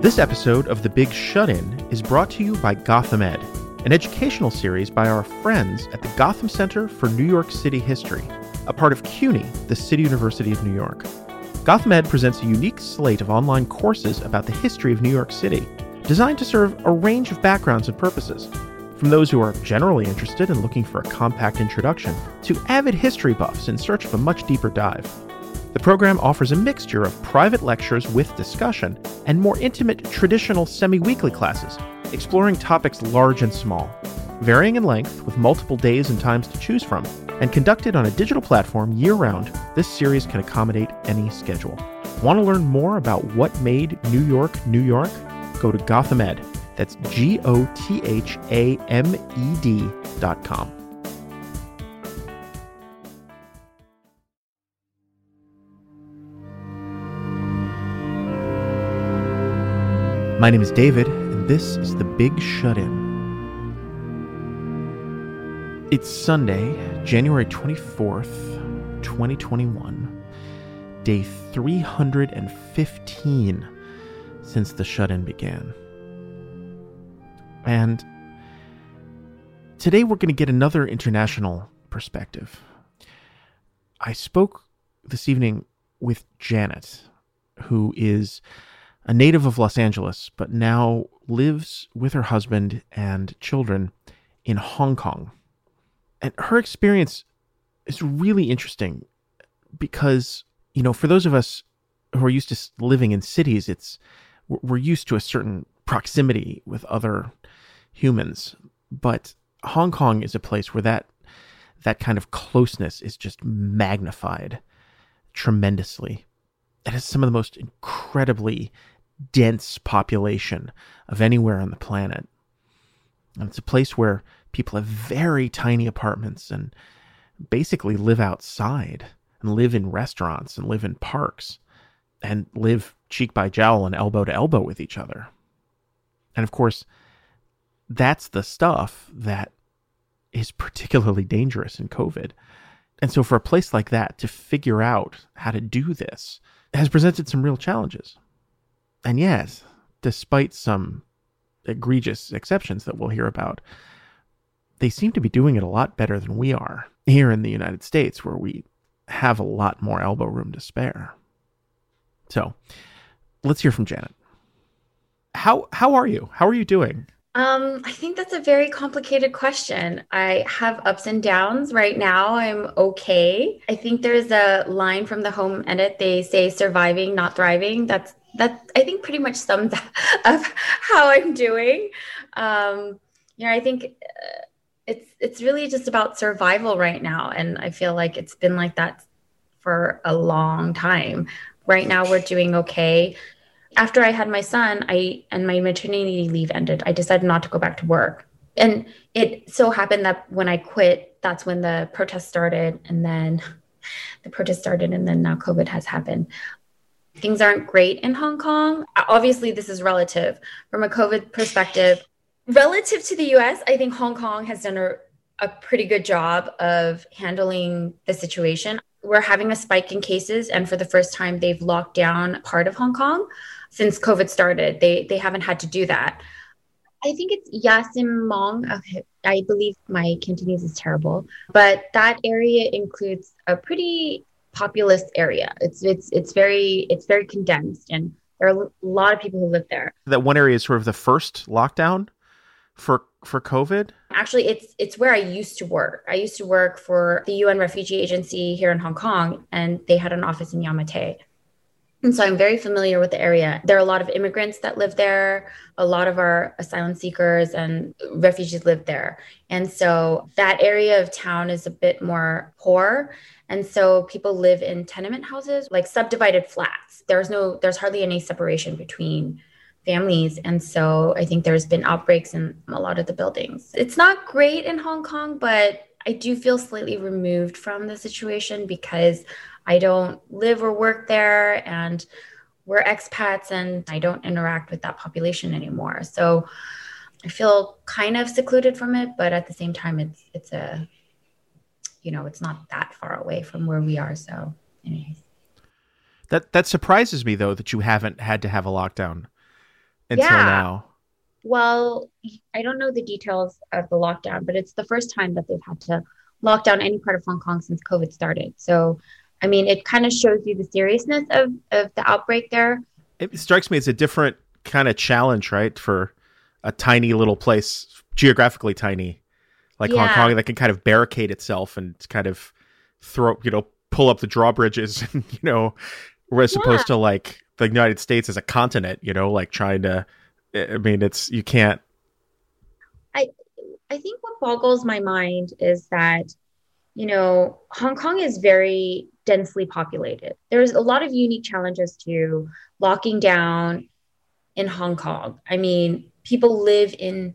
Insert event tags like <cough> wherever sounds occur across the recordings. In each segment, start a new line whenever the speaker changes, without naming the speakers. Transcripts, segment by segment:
This episode of The Big Shut In is brought to you by Gotham Ed, an educational series by our friends at the Gotham Center for New York City History, a part of CUNY, the City University of New York. Gotham Ed presents a unique slate of online courses about the history of New York City, designed to serve a range of backgrounds and purposes, from those who are generally interested and looking for a compact introduction to avid history buffs in search of a much deeper dive. The program offers a mixture of private lectures with discussion and more intimate traditional semi weekly classes, exploring topics large and small, varying in length with multiple days and times to choose from. And conducted on a digital platform year round, this series can accommodate any schedule. Want to learn more about what made New York, New York? Go to Gotham Ed. That's G O T H A M E D dot com. My name is David, and this is The Big Shut In. It's Sunday, January 24th, 2021, day 315 since the shut in began. And today we're going to get another international perspective. I spoke this evening with Janet, who is a native of Los Angeles, but now lives with her husband and children in Hong Kong. And her experience is really interesting because, you know, for those of us who are used to living in cities, it's we're used to a certain proximity with other humans, but Hong Kong is a place where that that kind of closeness is just magnified tremendously. It has some of the most incredibly dense population of anywhere on the planet. And it's a place where people have very tiny apartments and basically live outside and live in restaurants and live in parks and live cheek by jowl and elbow to elbow with each other. And of course, that's the stuff that is particularly dangerous in COVID. And so, for a place like that to figure out how to do this has presented some real challenges. And yes, despite some egregious exceptions that we'll hear about, they seem to be doing it a lot better than we are here in the United States, where we have a lot more elbow room to spare. So, let's hear from Janet. How how are you? How are you doing?
Um, I think that's a very complicated question. I have ups and downs right now. I'm okay. I think there's a line from the home edit. They say surviving, not thriving. That's that I think pretty much sums <laughs> up how I'm doing. Um, you know, I think uh, it's it's really just about survival right now, and I feel like it's been like that for a long time. Right now, we're doing okay. After I had my son, I and my maternity leave ended. I decided not to go back to work, and it so happened that when I quit, that's when the protest started, and then <laughs> the protest started, and then now COVID has happened things aren't great in Hong Kong. Obviously, this is relative. From a COVID perspective, relative to the US, I think Hong Kong has done a, a pretty good job of handling the situation. We're having a spike in cases, and for the first time, they've locked down part of Hong Kong since COVID started. They they haven't had to do that. I think it's Yau Tsim Mong. I believe my Cantonese is terrible, but that area includes a pretty populous area. It's it's it's very it's very condensed, and there are a lot of people who live there.
That one area is sort of the first lockdown for for COVID.
Actually, it's it's where I used to work. I used to work for the UN Refugee Agency here in Hong Kong, and they had an office in Yau Ma Tei. And so I'm very familiar with the area. There are a lot of immigrants that live there. A lot of our asylum seekers and refugees live there. And so that area of town is a bit more poor. And so people live in tenement houses, like subdivided flats. There's no, there's hardly any separation between families. And so I think there's been outbreaks in a lot of the buildings. It's not great in Hong Kong, but I do feel slightly removed from the situation because I don't live or work there and we're expats and I don't interact with that population anymore. So I feel kind of secluded from it, but at the same time it's it's a you know, it's not that far away from where we are. So anyways.
That that surprises me though that you haven't had to have a lockdown until
Yeah.
now.
Well, I don't know the details of the lockdown, but it's the first time that they've had to lock down any part of Hong Kong since COVID started. So, I mean, it kind of shows you the seriousness of, of the outbreak there.
It strikes me as a different kind of challenge, right? For a tiny little place, geographically tiny, like Hong Kong, that can kind of barricade itself and kind of throw, you know, pull up the drawbridges, <laughs> and you know, as opposed to like the United States as a continent, you know, like trying to. I mean, it's you can't.
I, I think what boggles my mind is that, you know, Hong Kong is very densely populated. There's a lot of unique challenges to locking down in Hong Kong. I mean, people live in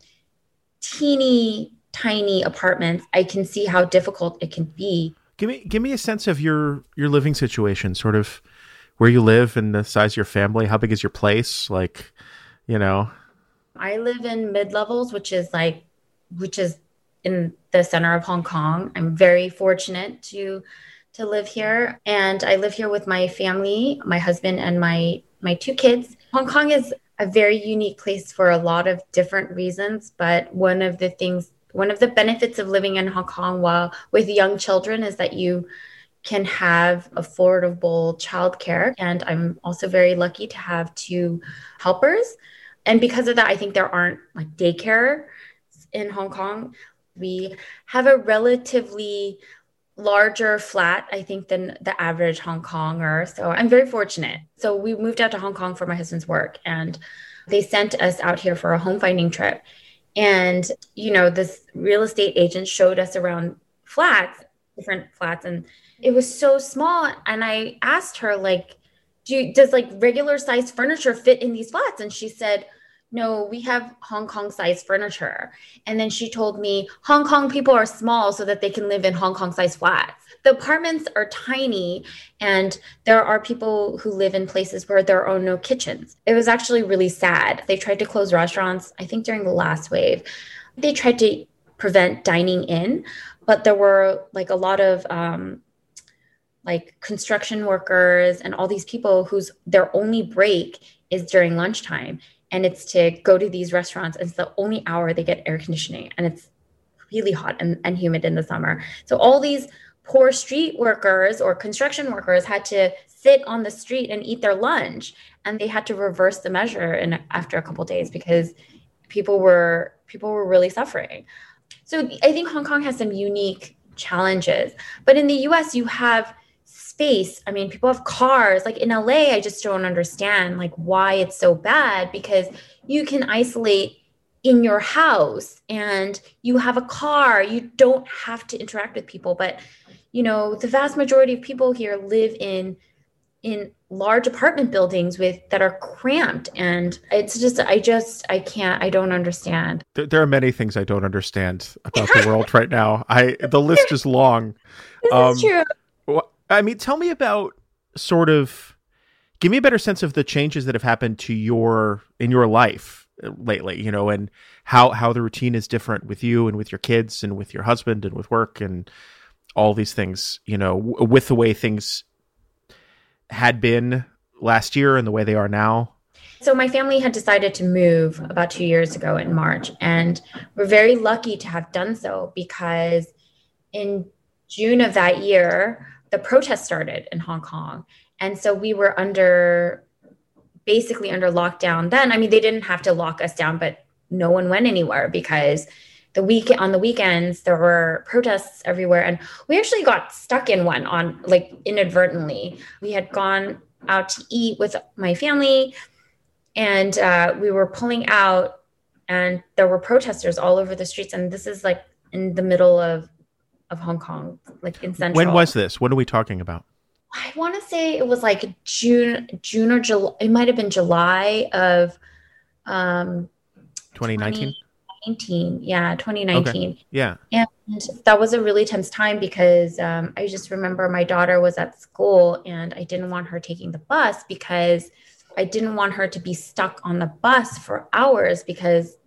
teeny tiny apartments. I can see how difficult it can be.
Give me give me a sense of your your living situation, sort of where you live and the size of your family. How big is your place? Like, you know,
I live in mid levels, which is like, which is in the center of Hong Kong. I'm very fortunate to to live here, and I live here with my family, my husband, and my my two kids. Hong Kong is a very unique place for a lot of different reasons, but one of the things, one of the benefits of living in Hong Kong while with young children is that you can have affordable childcare, and I'm also very lucky to have two helpers and because of that, I think there aren't like daycare in Hong Kong. We have a relatively larger flat, I think, than the average Hong Konger. So I'm very fortunate. So we moved out to Hong Kong for my husband's work, and they sent us out here for a home finding trip. And, you know, this real estate agent showed us around flats, different flats, and it was so small. And I asked her, like, do you, does like regular size furniture fit in these flats? And she said, no, we have Hong Kong size furniture. And then she told me Hong Kong people are small so that they can live in Hong Kong size flats. The apartments are tiny, and there are people who live in places where there are no kitchens. It was actually really sad. They tried to close restaurants, I think during the last wave. They tried to prevent dining in, but there were like a lot of um, like construction workers and all these people whose their only break is during lunchtime and it's to go to these restaurants it's the only hour they get air conditioning and it's really hot and, and humid in the summer. So all these poor street workers or construction workers had to sit on the street and eat their lunch and they had to reverse the measure in after a couple days because people were people were really suffering. So i think hong kong has some unique challenges but in the us you have space. I mean people have cars. Like in la i just don't understand like why it's so bad because you can isolate in your house and you have a car. You don't have to interact with people. But you know the vast majority of people here live in in large apartment buildings with that are cramped. And it's just i just i can't i don't understand.
There, there are many things I don't understand about the <laughs> world right now. I the list is long.
this
Um,
is true
I mean, tell me about sort of give me a better sense of the changes that have happened to your in your life uh, lately, you know, and how how the routine is different with you and with your kids and with your husband and with work and all these things, you know, w- with the way things had been last year and the way they are now.
So my family had decided to move about two years ago in March, and we're very lucky to have done so because in June of that year, the protest started in Hong Kong, and so we were under basically under lockdown. Then, I mean, they didn't have to lock us down, but no one went anywhere because the week on the weekends there were protests everywhere, and we actually got stuck in one on like inadvertently. We had gone out to eat with my family and uh, we were pulling out and there were protesters all over the streets and this is like in the middle of of hong kong like in central
When was this? What are we talking about?
i want to say it was like june june or july it might have been july of um
2019?
2019 yeah 2019
Yeah.
and that was a really tense time because um, I just remember my daughter was at school and I didn't want her taking the bus because I didn't want her to be stuck on the bus for hours because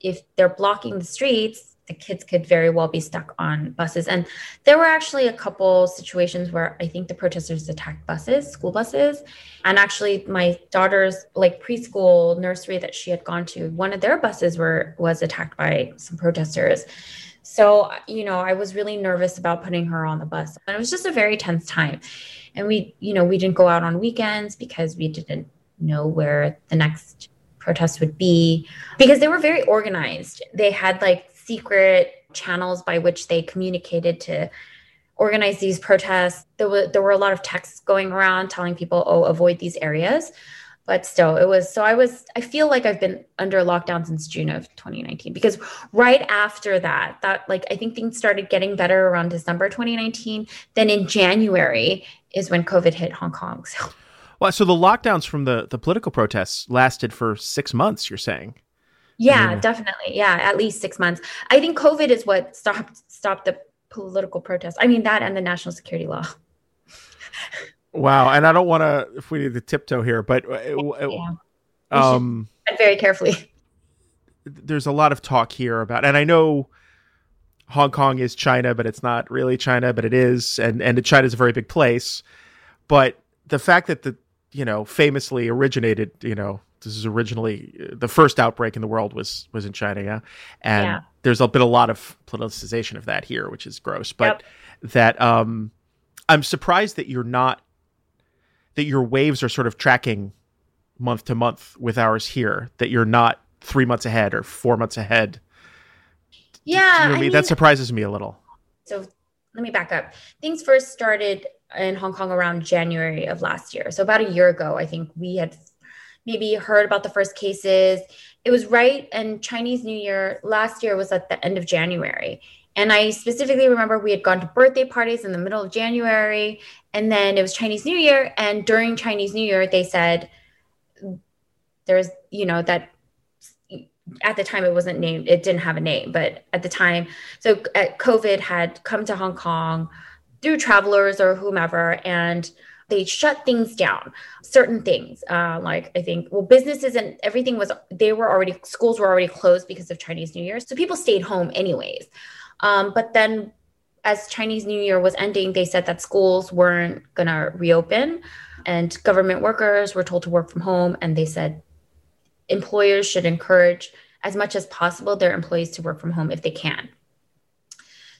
if they're blocking the streets, the kids could very well be stuck on buses. And there were actually a couple situations where I think the protesters attacked buses, school buses. And actually my daughter's like preschool nursery that she had gone to, one of their buses were was attacked by some protesters. So, you know, I was really nervous about putting her on the bus. And it was just a very tense time. And we, you know, we didn't go out on weekends because we didn't know where the next protest would be because they were very organized. They had like secret channels by which they communicated to organize these protests. There were there were a lot of texts going around telling people, "Oh, avoid these areas." But still, it was so I was I feel like I've been under lockdown since June of 2019 because right after that, that like I think things started getting better around December 2019. Then in January is when COVID hit Hong Kong. So
well, so the lockdowns from the the political protests lasted for six months. You're saying?
Yeah, yeah, definitely. Yeah, at least six months. I think COVID is what stopped stopped the political protests. I mean that and the national security law. <laughs>
wow, and I don't want to if we need to tiptoe here, but uh,
yeah. um, very carefully. <laughs>
There's a lot of talk here about, and I know Hong Kong is China, but it's not really China, but it is, and and China is a very big place. But the fact that the you know, famously originated, you know, this is originally the first outbreak in the world was was in China, yeah. And yeah. there's been a lot of politicization of that here, which is gross. But yep. that um I'm surprised that you're not that your waves are sort of tracking month to month with ours here, that you're not three months ahead or four months ahead.
Yeah. You know I
mean, that surprises me a little.
So let me back up. Things first started in Hong Kong around January of last year. So about a year ago, I think we had maybe heard about the first cases. It was right and Chinese New Year last year was at the end of January. And I specifically remember we had gone to birthday parties in the middle of January and then it was Chinese New Year and during Chinese New Year they said there's you know that at the time it wasn't named it didn't have a name but at the time so uh, covid had come to hong kong through travelers or whomever and they shut things down certain things uh, like i think well businesses and everything was they were already schools were already closed because of chinese new year so people stayed home anyways. Um, but then as chinese new year was ending they said that schools weren't going to reopen and government workers were told to work from home and they said employers should encourage as much as possible their employees to work from home if they can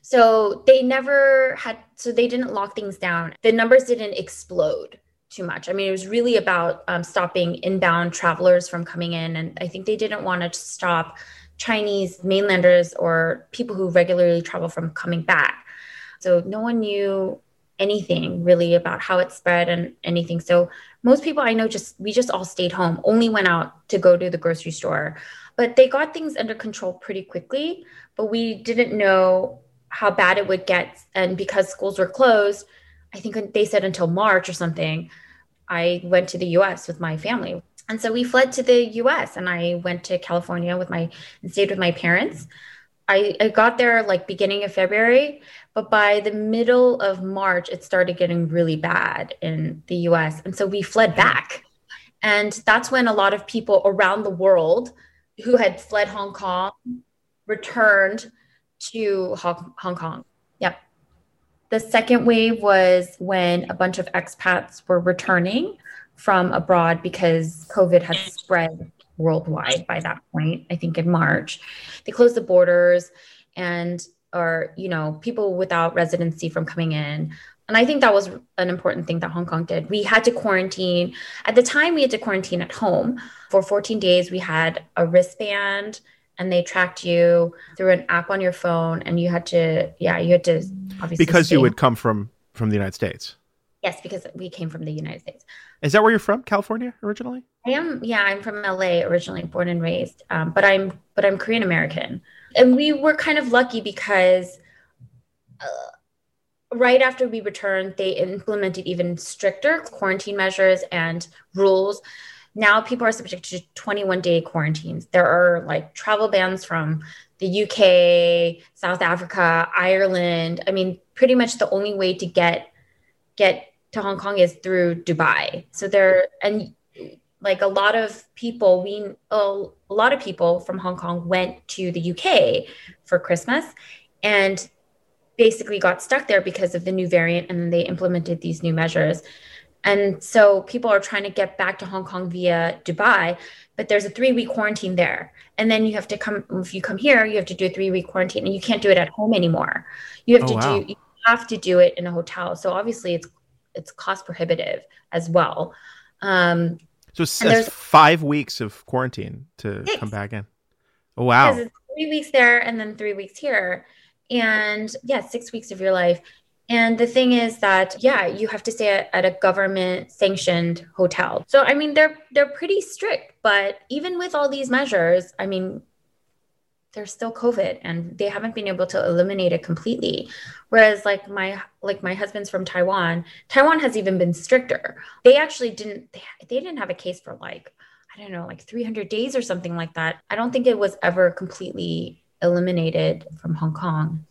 so they never had, so they didn't lock things down. The numbers didn't explode too much. I mean, it was really about um, stopping inbound travelers from coming in. And I think they didn't want to stop Chinese mainlanders or people who regularly travel from coming back. So no one knew anything really about how it spread and anything. So most people I know just we just all stayed home, only went out to go to the grocery store. But they got things under control pretty quickly, but we didn't know how bad it would get. And because schools were closed, I think they said until March or something, I went to the US with my family. And so we fled to the US and I went to California with my and stayed with my parents. I, I got there like beginning of February, but by the middle of March, it started getting really bad in the US. And so we fled back. And that's when a lot of people around the world who had fled Hong Kong returned to Hong, Kong. Yep. The second wave was when a bunch of expats were returning from abroad because COVID had spread worldwide by that point, I think in March. They closed the borders and or you know people without residency from coming in and i think that was an important thing that hong kong did we had to quarantine at the time we had to quarantine at home for 14 days we had a wristband and they tracked you through an app on your phone and you had to yeah you had to
obviously because stay. you would come from from the united states?
Yes because we came from the united states.
Is that where you're from? California originally?
I am yeah i'm from la originally born and raised um, but i'm but i'm korean american. And we were kind of lucky because uh, right after we returned they implemented even stricter quarantine measures and rules now people are subject to 21 day quarantines. There are like travel bans from the UK, South Africa, Ireland. I mean, pretty much the only way to get get to Hong Kong is through Dubai. So there and like a lot of people we a lot of people from hong kong went to the uk for christmas and basically got stuck there because of the new variant and then they implemented these new measures and so people are trying to get back to hong kong via dubai but there's a three week quarantine there. And then you have to come if you come here you have to do a three week quarantine and you can't do it at home anymore. You have oh, to wow. do you have to do it in a hotel. So obviously it's it's cost prohibitive as well. Um
so it's five weeks of quarantine to six. come back in. Oh wow.
Three weeks there and then three weeks here. And yeah six weeks of your life and the thing is that yeah, you have to stay at, at, a government sanctioned hotel. So I mean they're they're pretty strict, but even with all these measures, I mean there's still covid and they haven't been able to eliminate it completely. Whereas like my like my husband's from taiwan taiwan has even been stricter. They actually didn't they, they didn't have a case for like i don't know like 300 days or something like that. I don't think it was ever completely eliminated from hong kong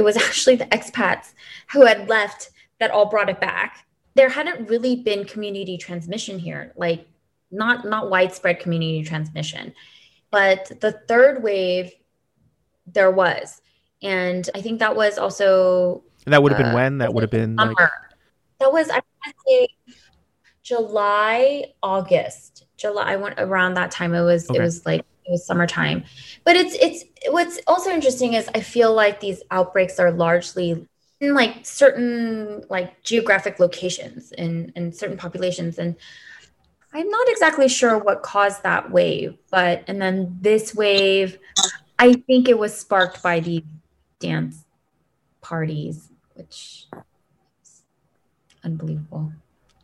it was <laughs> actually the expats who had left that all brought it back. There hadn't really been community transmission here, like not not widespread community transmission. But the third wave there was. And I think that was also and
that would have been uh, when? That would have been summer. Like...
That was I want to say July, August. July I went around that time. It was okay. it was like it was summertime. But it's it's what's also interesting is I feel like these outbreaks are largely in like certain like geographic locations and and certain populations and I'm not exactly sure what caused that wave, but and then this wave, I think it was sparked by the dance parties, which is unbelievable.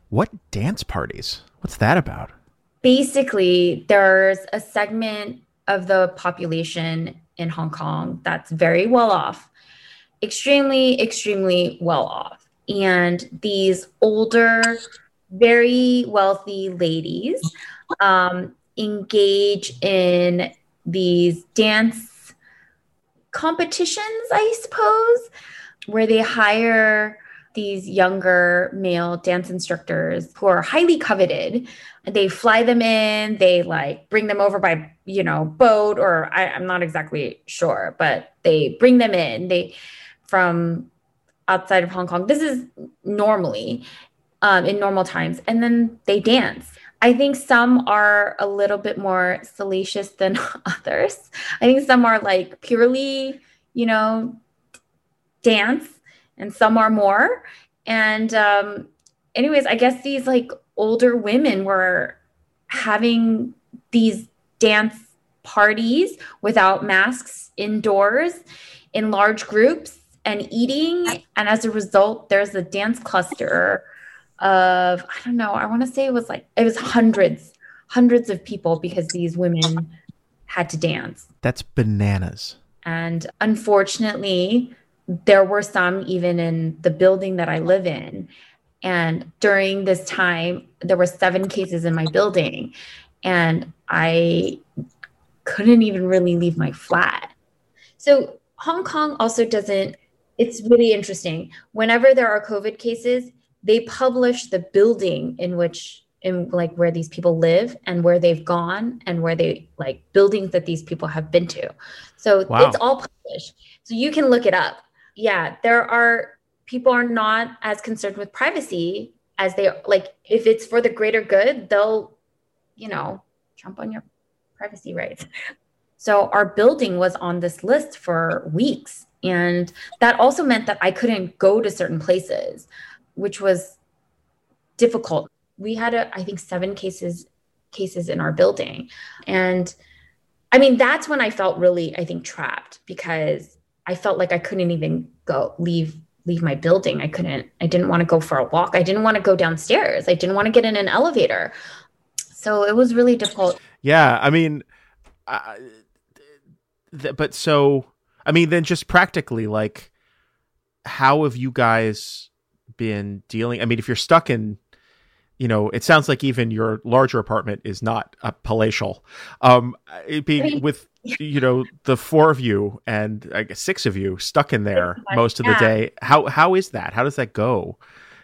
What dance parties? What's that about?
Basically there's a segment of the population in Hong Kong that's very well off, extremely, extremely well off. And these older, very wealthy ladies um, engage in these dance competitions, I suppose, where they hire these younger male dance instructors who are highly coveted. They fly them in, they like bring them over by, you know, boat or I, I'm not exactly sure, but they bring them in. They from outside of Hong Kong. This is normally um, in normal times. And then they dance. I think some are a little bit more salacious than <laughs> others. I think some are like purely, you know, dance and some are more. And um, anyways, I guess these like older women were having these dance parties without masks indoors in large groups and eating. And as a result, there's a dance cluster of, I don't know, I want to say it was like, it was hundreds, hundreds of people because these women had to dance.
That's bananas.
And unfortunately, there were some even in the building that I live in. And during this time, there were seven cases in my building, and I couldn't even really leave my flat. So, Hong Kong also doesn't, it's really interesting. Whenever there are COVID cases, they publish the building in which in like where these people live and where they've gone and where they like buildings that these people have been to. So wow. it's all published. So you can look it up yeah, there are people are not as concerned with privacy as they like if it's for the greater good, they'll, you know, jump on your privacy rights. So our building was on this list for weeks. And that also meant that I couldn't go to certain places, which was difficult. We had, a, I think, seven cases cases in our building. And I mean, that's when I felt really, I think, trapped because I felt like I couldn't even go leave leave my building. I couldn't I didn't want to go for a walk. I didn't want to go downstairs. I didn't want to get in an elevator. So it was really difficult.
Yeah, I mean uh, th- but so I mean then just practically like how have you guys been dealing I mean if you're stuck in you know, it sounds like even your larger apartment is not a palatial. Um, it being with <laughs> you know the four of you and I guess six of you stuck in there most of the day. How how is that? How does that go?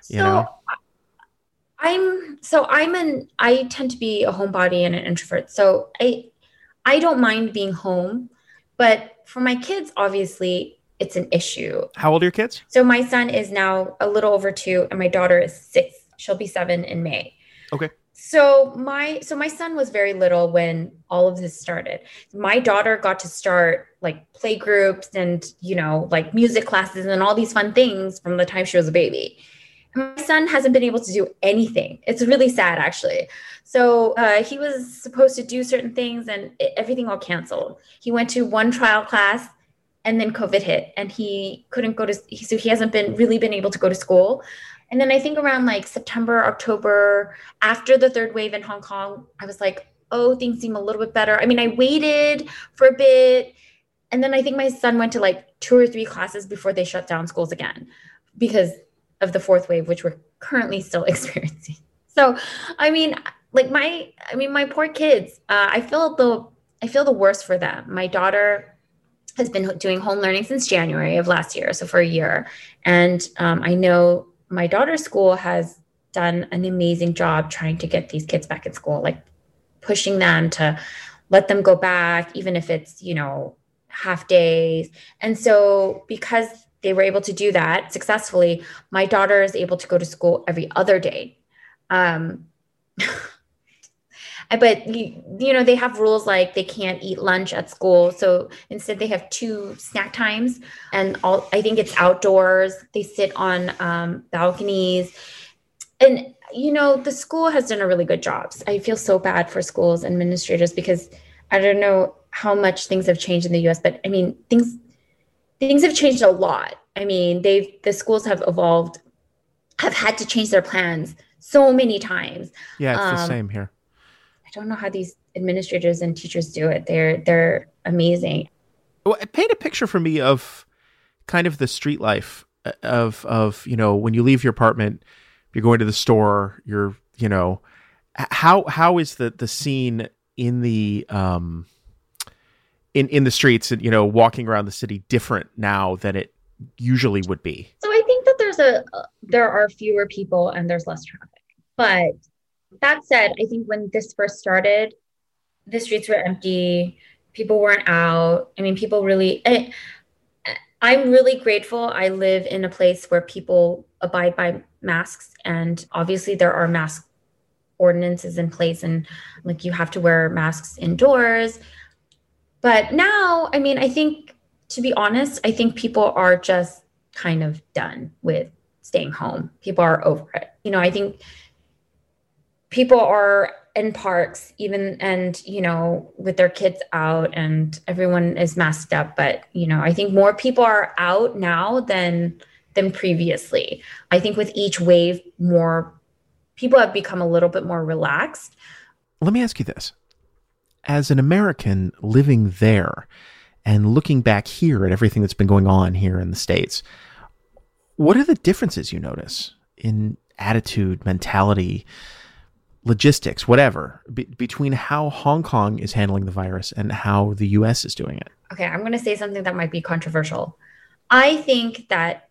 You so, know,
I'm so I'm an I tend to be a homebody and an introvert. So I I don't mind being home, but for my kids, obviously it's an issue.
How old are your kids?
So my son is now a little over two, and my daughter is six. She'll be seven in May.
Okay.
So my so my son was very little when all of this started. My daughter got to start like play groups and you know like music classes and all these fun things from the time she was a baby. My son hasn't been able to do anything. It's really sad actually. So uh, he was supposed to do certain things and it, everything all canceled. He went to one trial class and then COVID hit and he couldn't go to so he hasn't been really been able to go to school. And then I think around like September, October, after the third wave in Hong Kong, I was like, oh, things seem a little bit better. I mean, I waited for a bit. And then I think my son went to like two or three classes before they shut down schools again because of the fourth wave, which we're currently still <laughs> experiencing. So, I mean, like my, I mean, my poor kids, uh, I feel the, I feel the worst for them. My daughter has been doing home learning since January of last year, so for a year. And um, I know my daughter's school has done an amazing job trying to get these kids back in school, like pushing them to let them go back, even if it's, you know, half days. And so because they were able to do that successfully, my daughter is able to go to school every other day. Um, <laughs> but you, you know they have rules like they can't eat lunch at school. So instead they have two snack times and all i think it's outdoors. They sit on um, balconies. And you know the school has done a really good job. I feel so bad for schools and administrators because i don't know how much things have changed in the us but i mean things things have changed a lot. I mean they've the schools have evolved have had to change their plans so many times.
Yeah it's um, the same here
don't know how these administrators and teachers do it. They're they're amazing.
Well, paint a picture for me of kind of the street life uh, of of you know when you leave your apartment, you're going to the store, you're you know how how is the the scene in the um in in the streets and you know walking around the city different now than it usually would be
so i think that there's a there are fewer people and there's less traffic but that said, I think when this first started, the streets were empty. People weren't out. I mean, people really. I, I'm really grateful. I live in a place where people abide by masks, and obviously there are mask ordinances in place, and like you have to wear masks indoors. But now, I mean, I think to be honest, I think people are just kind of done with staying home. People are over it. You know, I think people are in parks even and you know with their kids out and everyone is masked up but you know i think more people are out now than than previously. I think with each wave more people have become a little bit more relaxed.
Let me ask you this. As an american living there and looking back here at everything that's been going on here in the states what are the differences you notice in attitude mentality logistics, whatever, be- between how Hong Kong is handling the virus and how the US is doing it?
Okay, I'm going to say something that might be controversial. I think that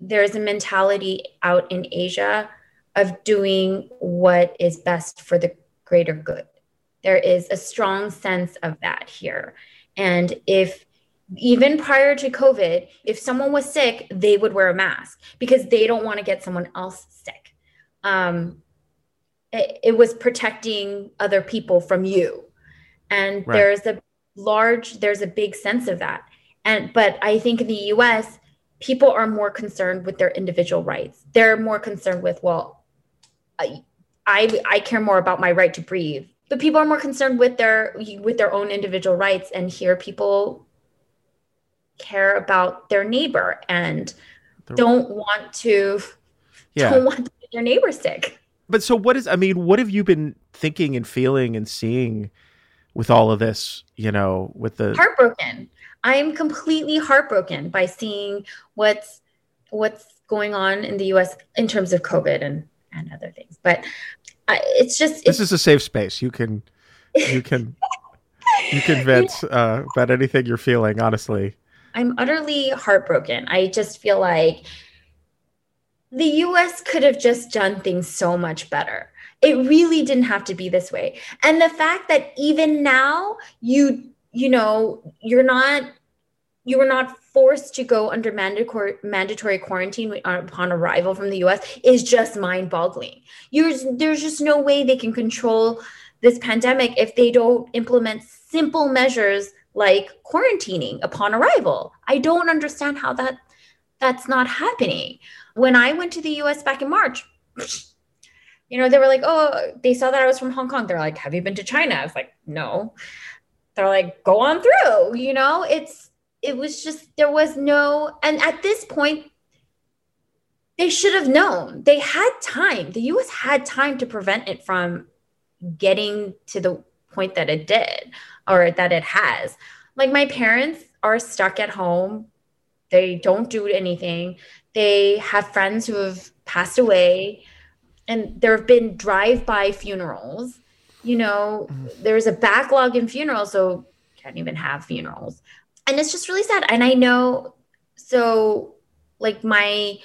there's a mentality out in Asia of doing what is best for the greater good. There is a strong sense of that here. And if even prior to COVID, if someone was sick, they would wear a mask because they don't want to get someone else sick. Um, it, it was protecting other people from you. And right. there's a large there's a big sense of that. And but i think in the us people are more concerned with their individual rights. They're more concerned with well i i, I care more about my right to breathe. But people are more concerned with their with their own individual rights and here people care about their neighbor and don't want to yeah. don't want to get their neighbor sick
but so what is I mean, what have you been thinking and feeling and seeing with all of this, you know, with the
heartbroken. I'm completely heartbroken by seeing what's what's going on in the US in terms of COVID and and other things. But I, it's just
This is a safe space. You can you can you can <laughs> vent uh, about anything you're feeling, honestly.
I'm utterly heartbroken. I just feel like the US could have just done things so much better. It really didn't have to be this way. And the fact that even now you you know, you're not you were not forced to go under mandatory mandatory quarantine uh, upon arrival from the US is just mind-boggling. There's there's just no way they can control this pandemic if they don't implement simple measures like quarantining upon arrival. I don't understand how that that's not happening. When I went to the US back in March, you know, they were like, "Oh, they saw that I was from Hong Kong." They're like, "Have you been to China?" I was like, "No." They're like, "Go on through." You know, it's it was just there was no and at this point they should have known. They had time. The US had time to prevent it from getting to the point that it did or that it has. Like my parents are stuck at home. They don't do anything. They have friends who have passed away and there have been drive-by funerals. You know, mm. there's a backlog in funerals, so can't even have funerals. And it's just really sad. And I know so like my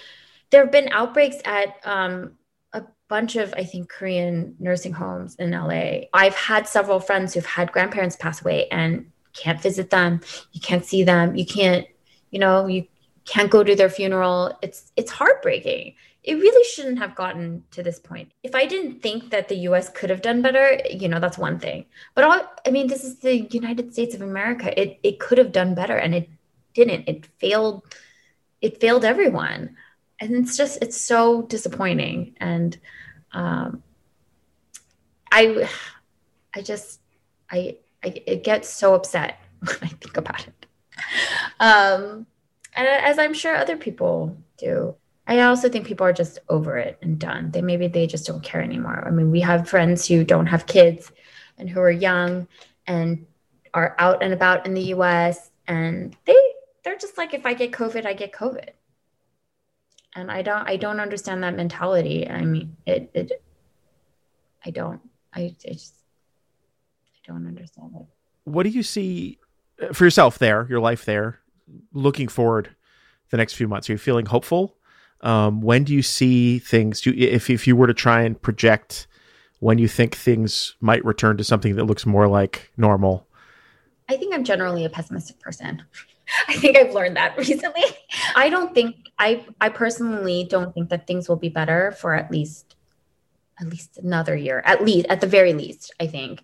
there have been outbreaks at um a bunch of, I think, Korean nursing homes in LA. I've had several friends who've had grandparents pass away and can't visit them. You can't see them. You can't, you know, you can't go to their funeral. It's it's heartbreaking. It really shouldn't have gotten to this point. If I didn't think that the US could have done better, you know, that's one thing. But all, I mean, this is the United States of America. It it could have done better and it didn't. It failed it failed everyone. And it's just it's so disappointing and um, I, I just, I, I, it gets so upset <laughs> when I think about it. Um, and as I'm sure other people do. I also think people are just over it and done. They maybe they just don't care anymore. I mean, we have friends who don't have kids and who are young and are out and about in the US and they they're just like if I get COVID, I get COVID and i don't i don't understand that mentality i mean it it i don't i, I just i don't understand it
what do you see uh, for yourself there your life there looking forward the next few months are you feeling hopeful um, when do you see things do you, if, if you were to try and project when you think things might return to something that looks more like normal
i think i'm generally a pessimistic person <laughs> I think I've learned that <laughs> recently. I don't think I I personally don't think that things will be better for at least at least another year. At least at the very least, I think.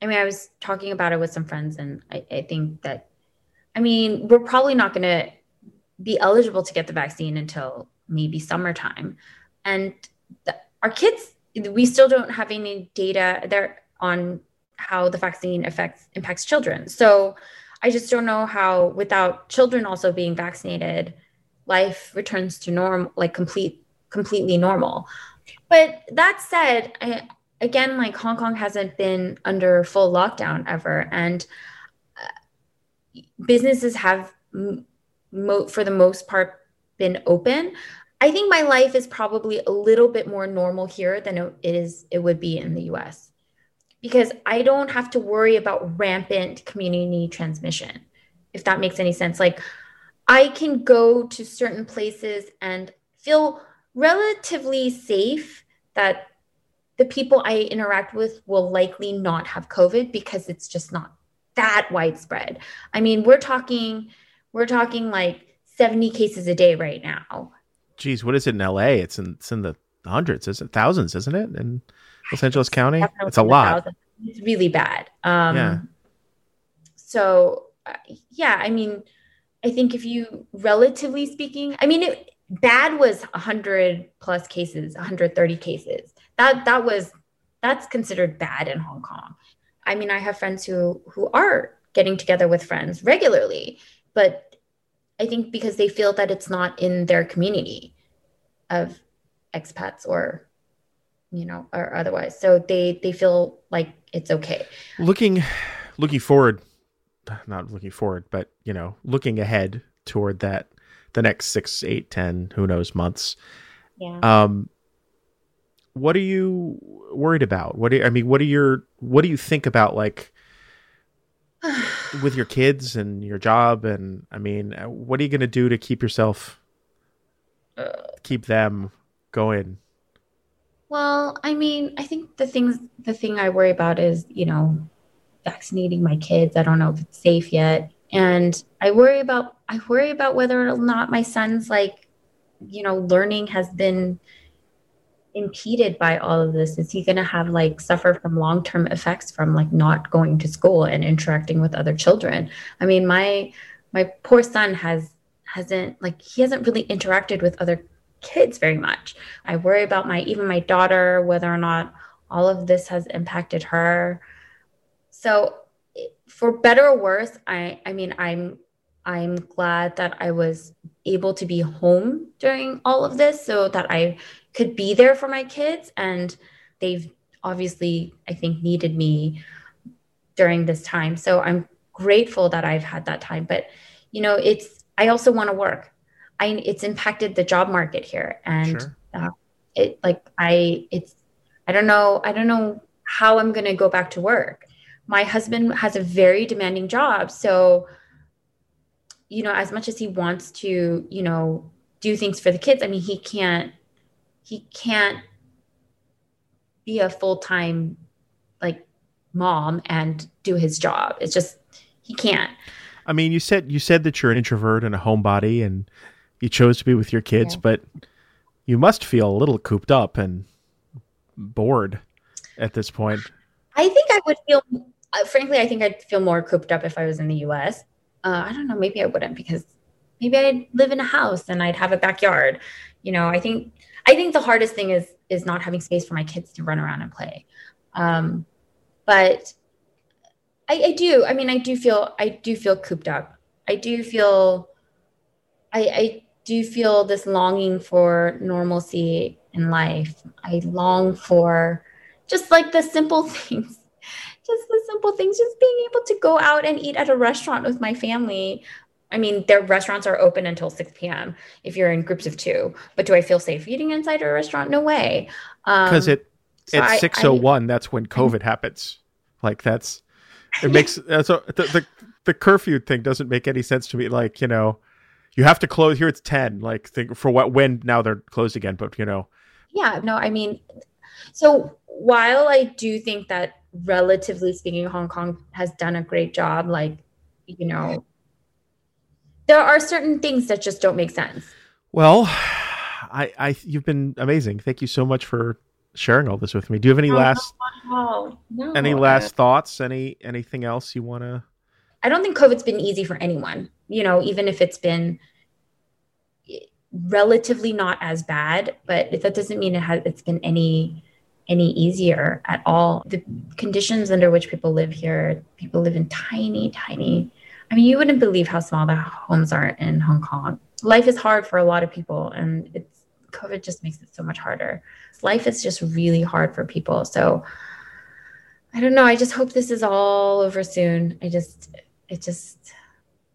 I mean, I was talking about it with some friends and I, I think that I mean, we're probably not gonna be eligible to get the vaccine until maybe summertime. And the, our kids, we still don't have any data there on how the vaccine affects impacts children. So I just don't know how, without children also being vaccinated, life returns to norm, like complete, completely normal. But that said, I, again, like Hong Kong hasn't been under full lockdown ever, and businesses have, mo- for the most part, been open. I think my life is probably a little bit more normal here than it is it would be in the US because I don't have to worry about rampant community transmission, if that makes any sense. Like, I can go to certain places and feel relatively safe that the people I interact with will likely not have COVID because it's just not that widespread. I mean, we're talking, we're talking like 70 cases a day right now.
Geez, what is it in LA? It's in, it's in the hundreds, isn't thousands, isn't it? In Los Angeles County. It's a lot.
It's really bad. Um, yeah. So, uh, yeah, I mean, I think if you, relatively speaking, I mean, it, bad was 100 plus cases, 130 cases. That that was that's considered bad in Hong Kong. I mean, I have friends who who are getting together with friends regularly, but I think because they feel that it's not in their community of expats or you know, or otherwise. So they they feel like it's okay.
Looking looking forward, not looking forward, but you know, looking ahead toward that the next six, eight, ten, who knows, months.
Yeah.
Um what are you worried about? What do you, I mean, what are your what do you think about like with your kids and your job and I mean, what are you going to do to keep yourself
uh,
keep them going?
Well, I mean, I think the things the thing I worry about is, you know, vaccinating my kids. I don't know if it's safe yet. And I worry about I worry about whether or not my son's like, you know, learning has been impeded by all of this. Is he going to have like suffer from long-term effects from like not going to school and interacting with other children? I mean, my my poor son has hasn't like he hasn't really interacted with other kids very much. I worry about my even my daughter whether or not all of this has impacted her. So for better or worse, I I mean I'm I'm glad that I was able to be home during all of this so that I could be there for my kids and they've obviously I think needed me during this time. So I'm grateful that I've had that time, but you know, it's I also want to work. I it's impacted the job market here and sure. uh, it like I it's I don't know I don't know how I'm going to go back to work my husband has a very demanding job so you know as much as he wants to you know do things for the kids i mean he can't he can't be a full-time like mom and do his job it's just he can't
i mean you said you said that you're an introvert and a homebody and you chose to be with your kids yeah. but you must feel a little cooped up and bored at this point
i think i would feel uh, frankly, I think I'd feel more cooped up if I was in the US. Uh, I don't know. Maybe I wouldn't because maybe I'd live in a house and I'd have a backyard. You know, I think I think the hardest thing is is not having space for my kids to run around and play. Um, but I, I do. I mean, I do feel I do feel cooped up. I do feel I, I do feel this longing for normalcy in life. I long for just like the simple <laughs> things just the simple things, just being able to go out and eat at a restaurant with my family. I mean, their restaurants are open until 6 p.m. if you're in groups of two. But do I feel safe eating inside a restaurant? No way.
Because um, it so at 601, that's when COVID I, happens. Like that's it makes <laughs> uh, so the, the the curfew thing doesn't make any sense to me. Like you know, you have to close here. It's 10. Like think for what when now they're closed again. But you know,
yeah, no, I mean, so while I do think that relatively speaking, Hong Kong has done a great job. Like, you know, there are certain things that just don't make sense.
Well, I, I, you've been amazing. Thank you so much for sharing all this with me. Do you have any oh, last, no, no. any last thoughts? Any, anything else you want to?
I don't think COVID's been easy for anyone. You know, even if it's been relatively not as bad, but that doesn't mean it has. It's been any any easier at all. The conditions under which people live here, people live in tiny, tiny. I mean, you wouldn't believe how small the homes are in Hong Kong. Life is hard for a lot of people, and it's COVID just makes it so much harder. Life is just really hard for people. So I don't know. I just hope this is all over soon. I just, it just,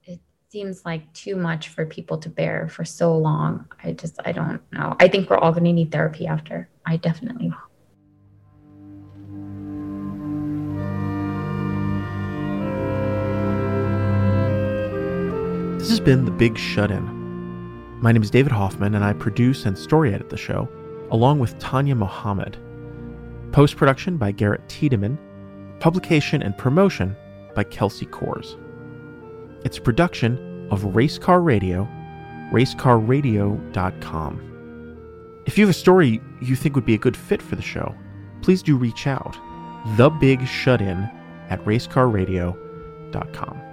it seems like too much for people to bear for so long. I just, I don't know. I think we're all going to need therapy after. I definitely
This has been The Big Shut In. My name is David Hoffman, and I produce and story edit the show, along with Tanya Mohammed. Post production by Garrett Tiedemann. Publication and promotion by Kelsey Kors. It's a production of Racecar Radio, racecarradio.com. If you have a story you think would be a good fit for the show, please do reach out. The Big Shut In at racecarradio.com.